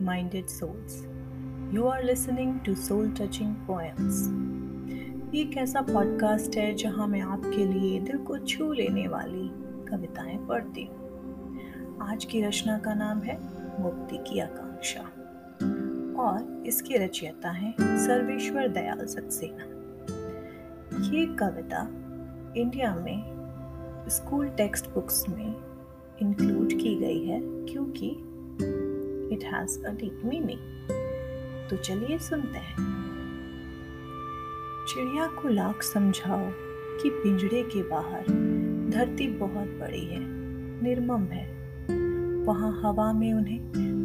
minded souls. You are listening to Soul Touching Poems. एक ऐसा podcast है जहाँ मैं आपके लिए दिल को छू लेने वाली कविताएँ पढ़ती हूँ आज की रचना का नाम है मुक्ति की आकांक्षा और इसके रचयिता हैं सर्वेश्वर दयाल सक्सेना ये कविता इंडिया में स्कूल टेक्स्ट बुक्स में इंक्लूड की गई है क्योंकि it has a deep meaning तो चलिए सुनते हैं। चिड़िया को लाख समझाओ कि पिंजड़े के बाहर धरती बहुत बड़ी है, निर्मम है। वहाँ हवा में उन्हें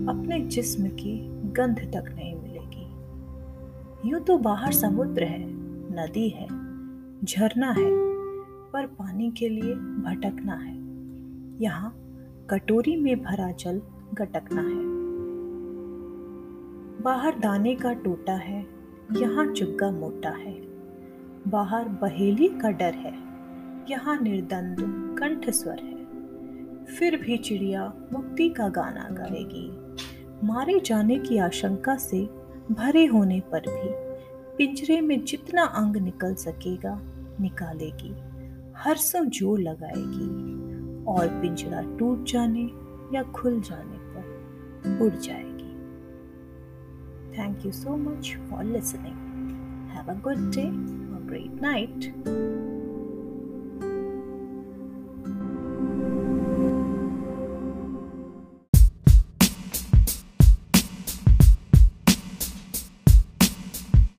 अपने जिस्म की गंध तक नहीं मिलेगी। यूँ तो बाहर समुद्र है, नदी है, झरना है, पर पानी के लिए भटकना है। यहाँ कटोरी में भरा जल गटकना है। बाहर दाने का टोटा है, यहाँ चुग्गा मोटा है। बाहर बहेली का डर है, यहाँ निर्दंद कंठ स्वर है। फिर भी चिड़िया मुक्ति का गाना गाएगी। मारे जाने की आशंका से भरे होने पर भी पिंजरे में जितना अंग निकल सकेगा, निकालेगी। हर सो ज़ोर लगाएगी, और पिंजरा टूट जाने या खुल जाने पर उड़ जाएगी। Thank you so much for listening. Have a good day or great night.